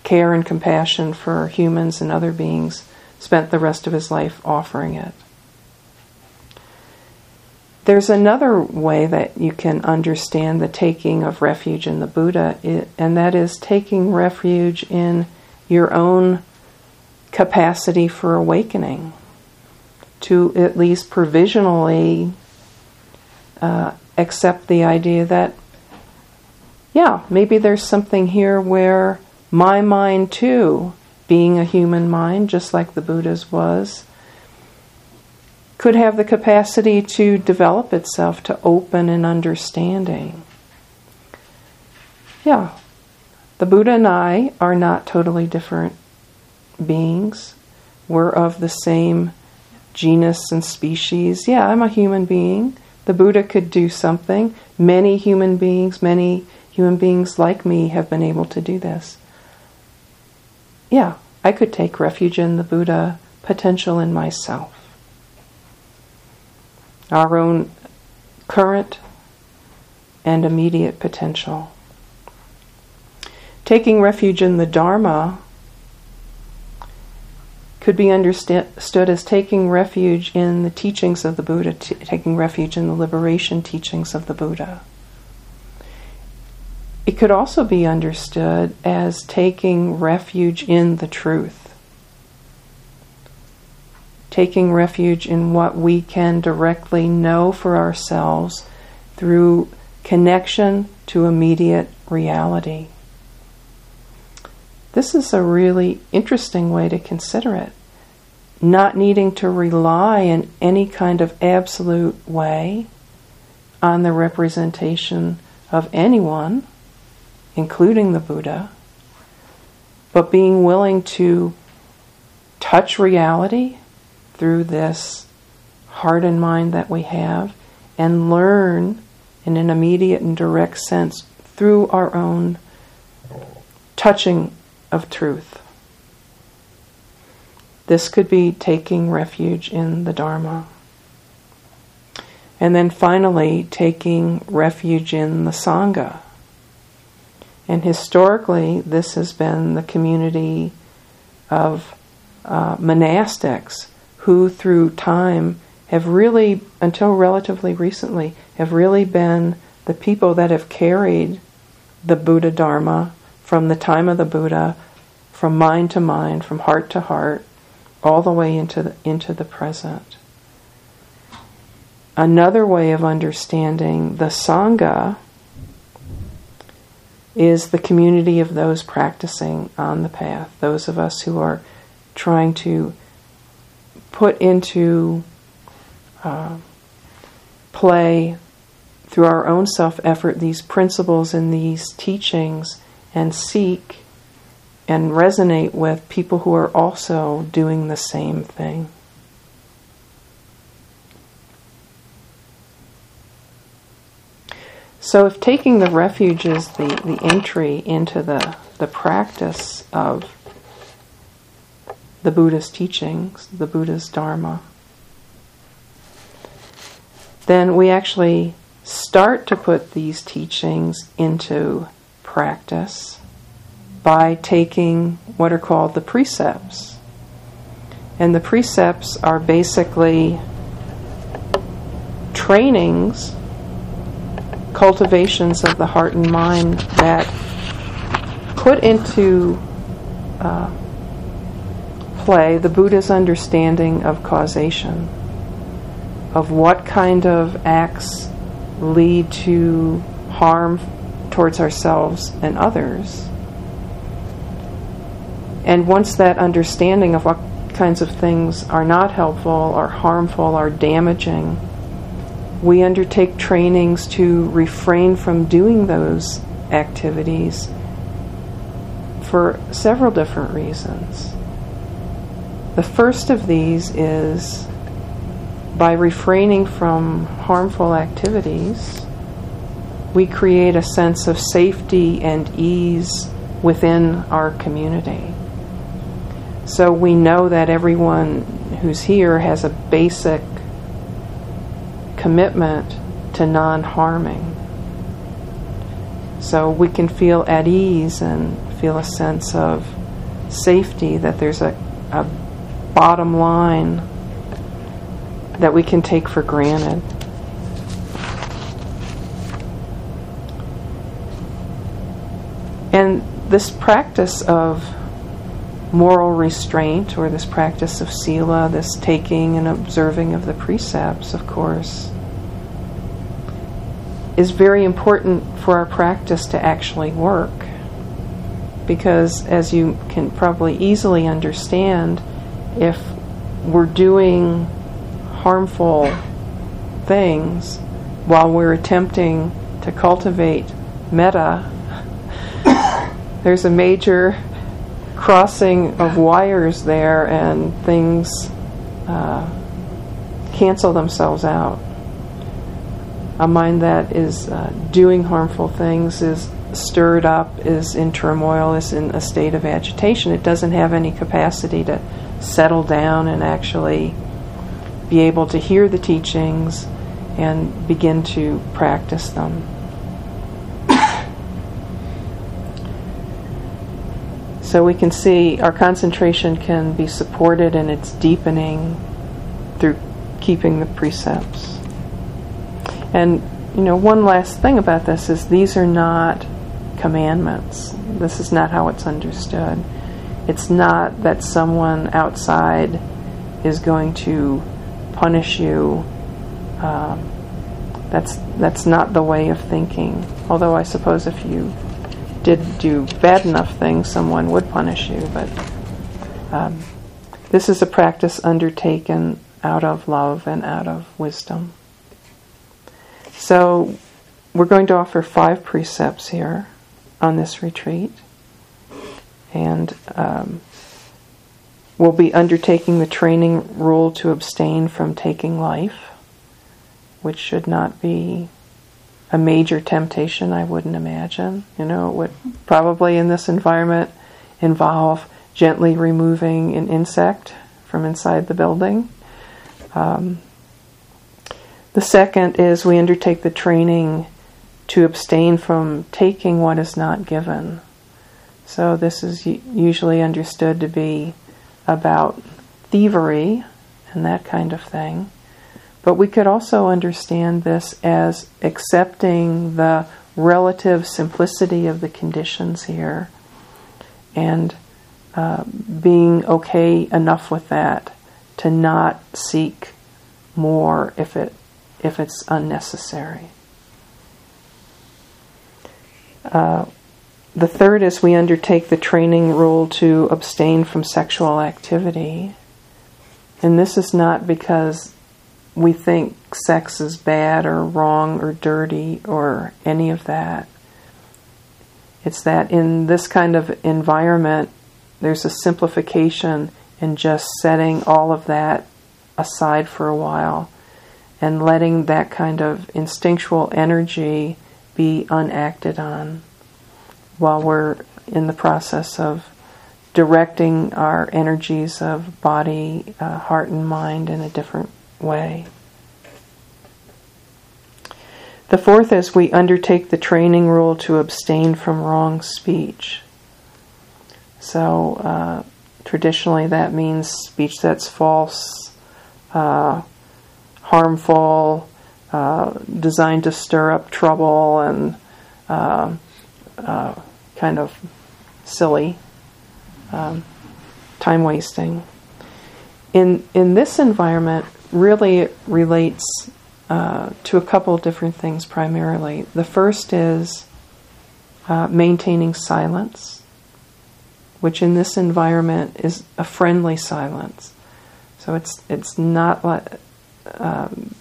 care and compassion for humans and other beings, spent the rest of his life offering it. There's another way that you can understand the taking of refuge in the Buddha, and that is taking refuge in your own capacity for awakening, to at least provisionally uh, accept the idea that, yeah, maybe there's something here where my mind too, being a human mind, just like the Buddha's was, could have the capacity to develop itself to open and understanding. Yeah, the Buddha and I are not totally different beings. We're of the same genus and species. Yeah, I'm a human being. The Buddha could do something. Many human beings, many human beings like me have been able to do this. Yeah, I could take refuge in the Buddha potential in myself. Our own current and immediate potential. Taking refuge in the Dharma could be understood as taking refuge in the teachings of the Buddha, t- taking refuge in the liberation teachings of the Buddha. It could also be understood as taking refuge in the truth, taking refuge in what we can directly know for ourselves through connection to immediate reality. This is a really interesting way to consider it. Not needing to rely in any kind of absolute way on the representation of anyone, including the Buddha, but being willing to touch reality through this heart and mind that we have and learn in an immediate and direct sense through our own touching of truth. This could be taking refuge in the Dharma. And then finally, taking refuge in the Sangha. And historically, this has been the community of uh, monastics who, through time, have really, until relatively recently, have really been the people that have carried the Buddha Dharma from the time of the Buddha, from mind to mind, from heart to heart, all the way into the, into the present. Another way of understanding the Sangha is the community of those practicing on the path, those of us who are trying to put into uh, play through our own self effort these principles and these teachings and seek and resonate with people who are also doing the same thing. So, if taking the refuge is the, the entry into the, the practice of the Buddha's teachings, the Buddha's Dharma, then we actually start to put these teachings into practice by taking what are called the precepts. And the precepts are basically trainings cultivations of the heart and mind that put into uh, play the Buddha's understanding of causation, of what kind of acts lead to harm towards ourselves and others. And once that understanding of what kinds of things are not helpful, are harmful, are damaging, we undertake trainings to refrain from doing those activities for several different reasons. The first of these is by refraining from harmful activities, we create a sense of safety and ease within our community. So we know that everyone who's here has a basic commitment to non harming. So we can feel at ease and feel a sense of safety that there's a, a bottom line that we can take for granted. And this practice of moral restraint, or this practice of sila, this taking and observing of the precepts, of course, is very important for our practice to actually work. Because, as you can probably easily understand, if we're doing harmful things while we're attempting to cultivate metta, there's a major crossing of wires there, and things uh, cancel themselves out a mind that is uh, doing harmful things is stirred up, is in turmoil, is in a state of agitation. It doesn't have any capacity to settle down and actually be able to hear the teachings and begin to practice them. so we can see our concentration can be supported and it's deepening through keeping the precepts. And, you know, one last thing about this is these are not commandments. This is not how it's understood. It's not that someone outside is going to punish you. Um, that's that's not the way of thinking. Although I suppose if you did do bad enough things, someone would punish you. But um, this is a practice undertaken out of love and out of wisdom. So we're going to offer five precepts here on this retreat. And um, we'll be undertaking the training rule to abstain from taking life, which should not be a major temptation, I wouldn't imagine. You know, it would probably in this environment involve gently removing an insect from inside the building. Um, the second is we undertake the training to abstain from taking what is not given. So this is usually understood to be about thievery and that kind of thing. But we could also understand this as accepting the relative simplicity of the conditions here and uh, being okay enough with that to not seek more if it if it's unnecessary. Uh, the third is we undertake the training rule to abstain from sexual activity. And this is not because we think sex is bad or wrong or dirty or any of that. It's that in this kind of environment, there's a simplification in just setting all of that aside for a while and letting that kind of instinctual energy be unacted on while we're in the process of directing our energies of body, uh, heart, and mind in a different way. The fourth is we undertake the training rule to abstain from wrong speech. So, uh, traditionally, that means speech that's false, uh, harmful, uh, designed to stir up trouble, and uh, uh, kind of silly, um, time wasting. In in this environment, really it relates uh, to a couple different things primarily. The first is uh, maintaining silence, which in this environment is a friendly silence. So it's it's not like um,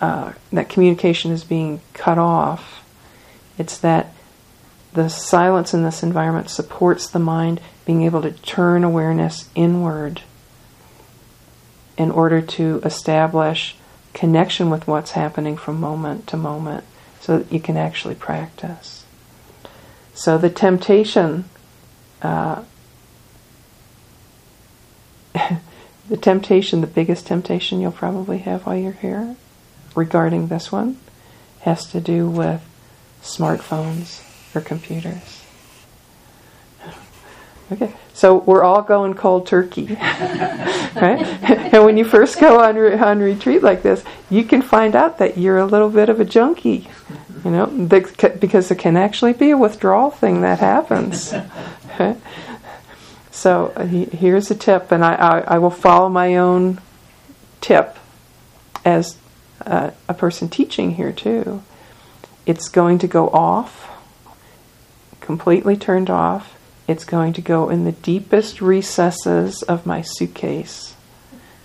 uh, that communication is being cut off. It's that the silence in this environment supports the mind being able to turn awareness inward in order to establish connection with what's happening from moment to moment so that you can actually practice. So the temptation, uh, the temptation, the biggest temptation you'll probably have while you're here regarding this one has to do with smartphones or computers. Okay, so we're all going cold turkey, right? and when you first go on re- on retreat like this, you can find out that you're a little bit of a junkie, you know, because there can actually be a withdrawal thing that happens. So uh, he, here's a tip, and I, I, I, will follow my own tip as uh, a person teaching here too. It's going to go off, completely turned off it's going to go in the deepest recesses of my suitcase.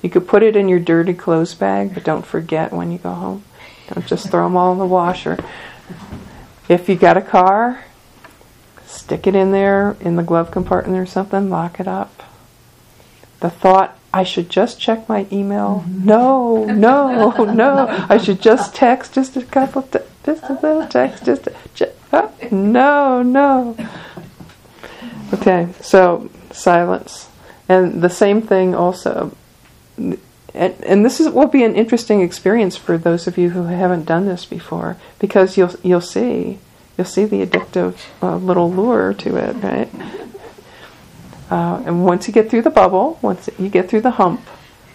You could put it in your dirty clothes bag, but don't forget when you go home. Don't just throw them all in the washer. If you got a car, stick it in there in the glove compartment or something, lock it up. The thought, I should just check my email. Mm-hmm. No, no, no. I should just text just a couple, te- just a little text, just, a, no, no. Okay, so silence. And the same thing also. And, and this is, will be an interesting experience for those of you who haven't done this before, because you'll you'll see you'll see the addictive uh, little lure to it, right? Uh, and once you get through the bubble, once you get through the hump,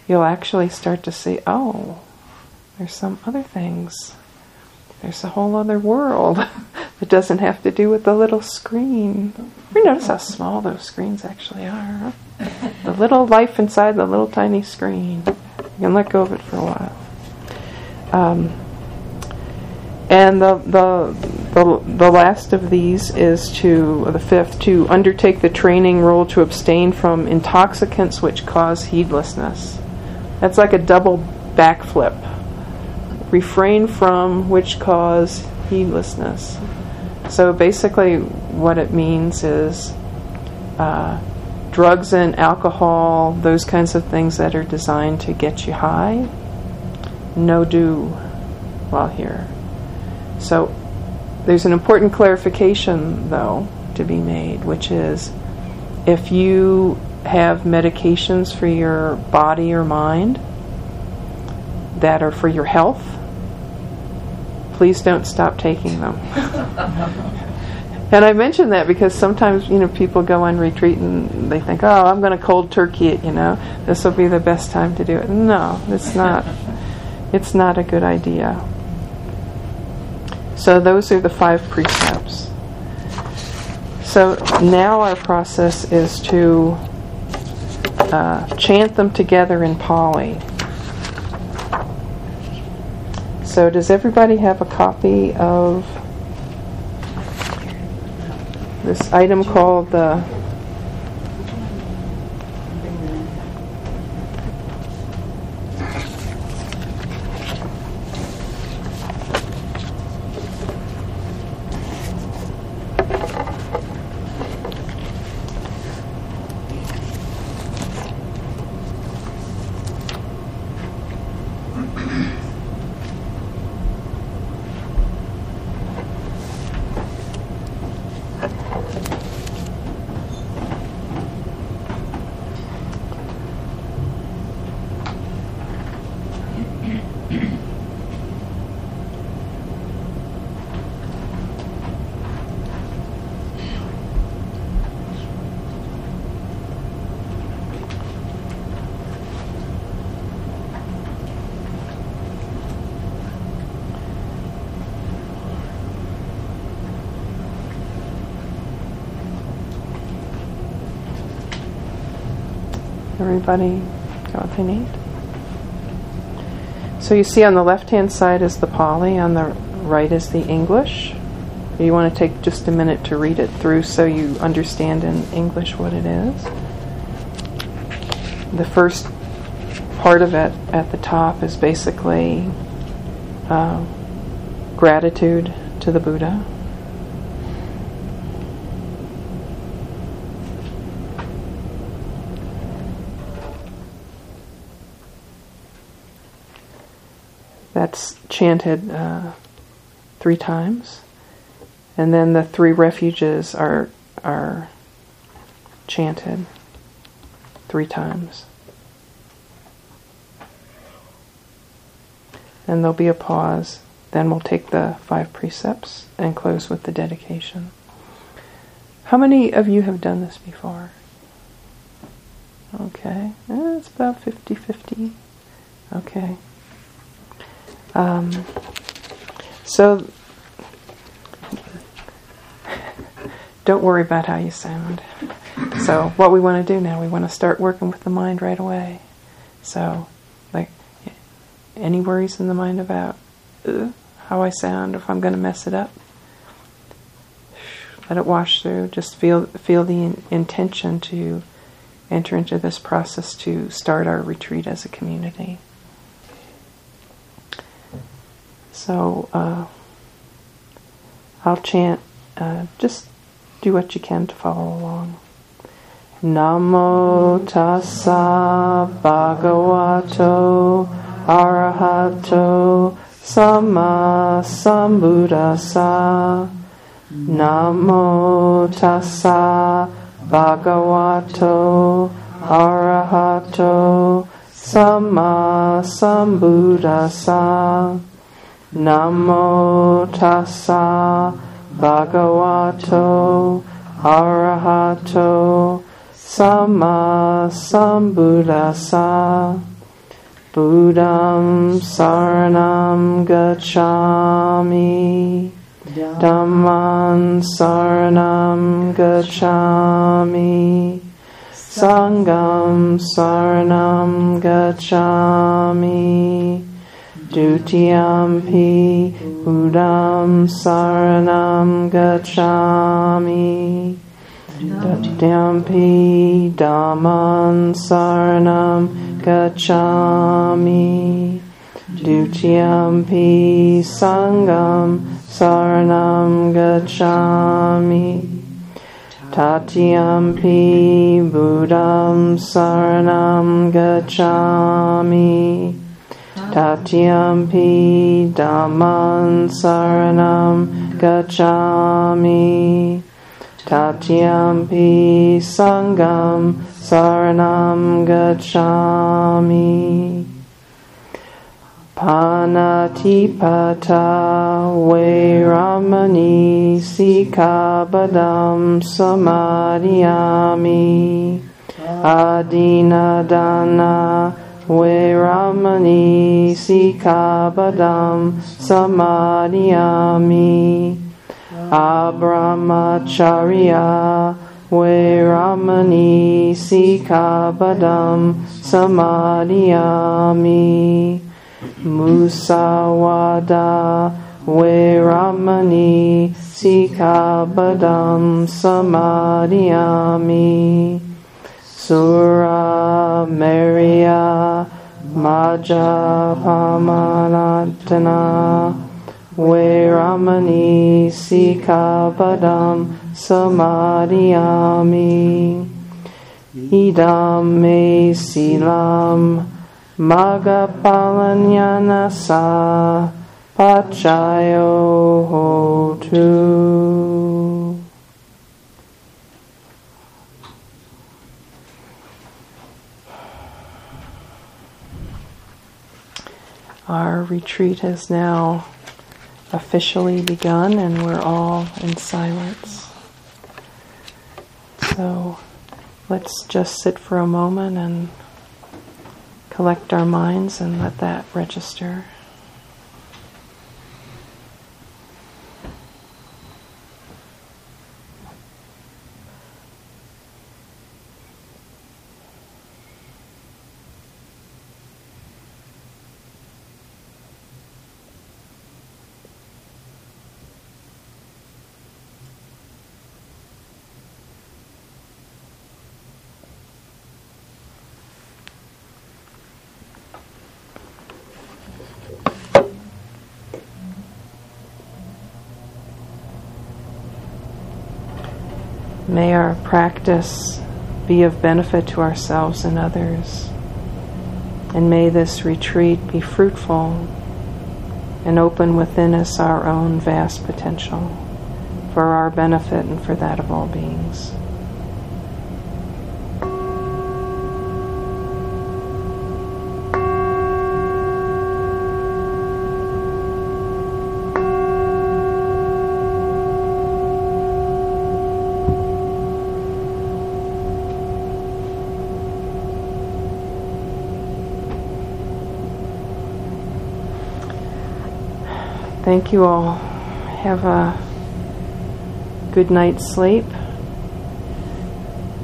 you'll actually start to see, oh, there's some other things. There's a whole other world that doesn't have to do with the little screen. You notice how small those screens actually are. Huh? The little life inside the little tiny screen. You can let go of it for a while. Um, and the, the, the, the last of these is to, the fifth, to undertake the training rule to abstain from intoxicants which cause heedlessness. That's like a double backflip. Refrain from which cause heedlessness. So basically, what it means is uh, drugs and alcohol, those kinds of things that are designed to get you high, no do while here. So there's an important clarification, though, to be made, which is if you have medications for your body or mind that are for your health, please don't stop taking them. and I mention that because sometimes, you know, people go on retreat and they think, oh, I'm going to cold turkey it, you know, this will be the best time to do it. No, it's not. It's not a good idea. So those are the five precepts. So now our process is to uh, chant them together in Pali. So does everybody have a copy of this item called the Everybody got what they need? So you see on the left hand side is the Pali, on the right is the English. You want to take just a minute to read it through so you understand in English what it is. The first part of it at the top is basically uh, gratitude to the Buddha. That's chanted uh, three times, and then the three refuges are are chanted three times. And there'll be a pause. Then we'll take the five precepts and close with the dedication. How many of you have done this before? Okay, eh, it's about 50 50. Okay. Um, so don't worry about how you sound. So what we want to do now, we want to start working with the mind right away. So, like, any worries in the mind about how I sound, if I'm going to mess it up, let it wash through. Just feel feel the in- intention to enter into this process to start our retreat as a community. So uh, I'll chant. Uh, just do what you can to follow along. Namo tassa bhagavato arahato samma sambuddhassa. Namo tassa bhagavato arahato samma sambuddhassa. Namo tassa bhagavato arahato samma sambuddhassa Buddham saranam gacchami. Dhammam saranam gacchami. Sangham saranam gacchami Dutiyampi Buddham Saranam Gacchami. Dutiyampi Dhammam Saranam Gacchami. Dutiyampi Sangham Saranam Gacchami. Tatiyampi Buddham Saranam Gacchami Tatiyampi Dhammam Saranam Gacchami. Tatiyampi Sangham Saranam Gacchami. Panatipata Veramani Sikkhapadam Samadiyami. Adinnadana Veramani Sikkhapadam Samadiyami. Abrahmacariya Veramani Sikkhapadam Samadiyami. Musavada Veramani Sikkhapadam Samadiyami. Sura meraya majjapamadatthana Veramani Sikkhapadam Samadiyami Idam me silam maggaphalananassa paccayo hotu. Our retreat has now officially begun, and we're all in silence. So let's just sit for a moment and collect our minds and let that register. May our practice be of benefit to ourselves and others. And may this retreat be fruitful and open within us our own vast potential for our benefit and for that of all beings. Thank you all. Have a good night's sleep.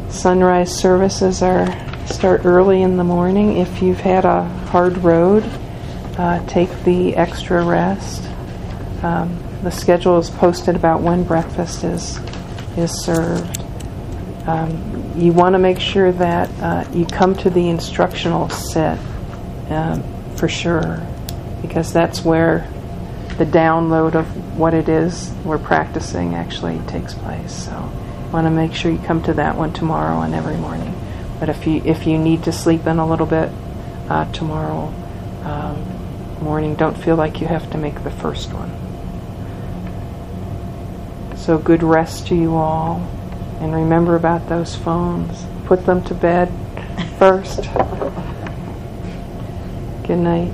Sunrise services are start early in the morning. If you've had a hard road, uh, take the extra rest. Um, the schedule is posted about when breakfast is is served. Um, you want to make sure that uh, you come to the instructional set um, for sure, because that's where the download of what it is we're practicing actually takes place. So, want to make sure you come to that one tomorrow and every morning. But if you if you need to sleep in a little bit uh, tomorrow um, morning, don't feel like you have to make the first one. So good rest to you all, and remember about those phones. Put them to bed first. Good night.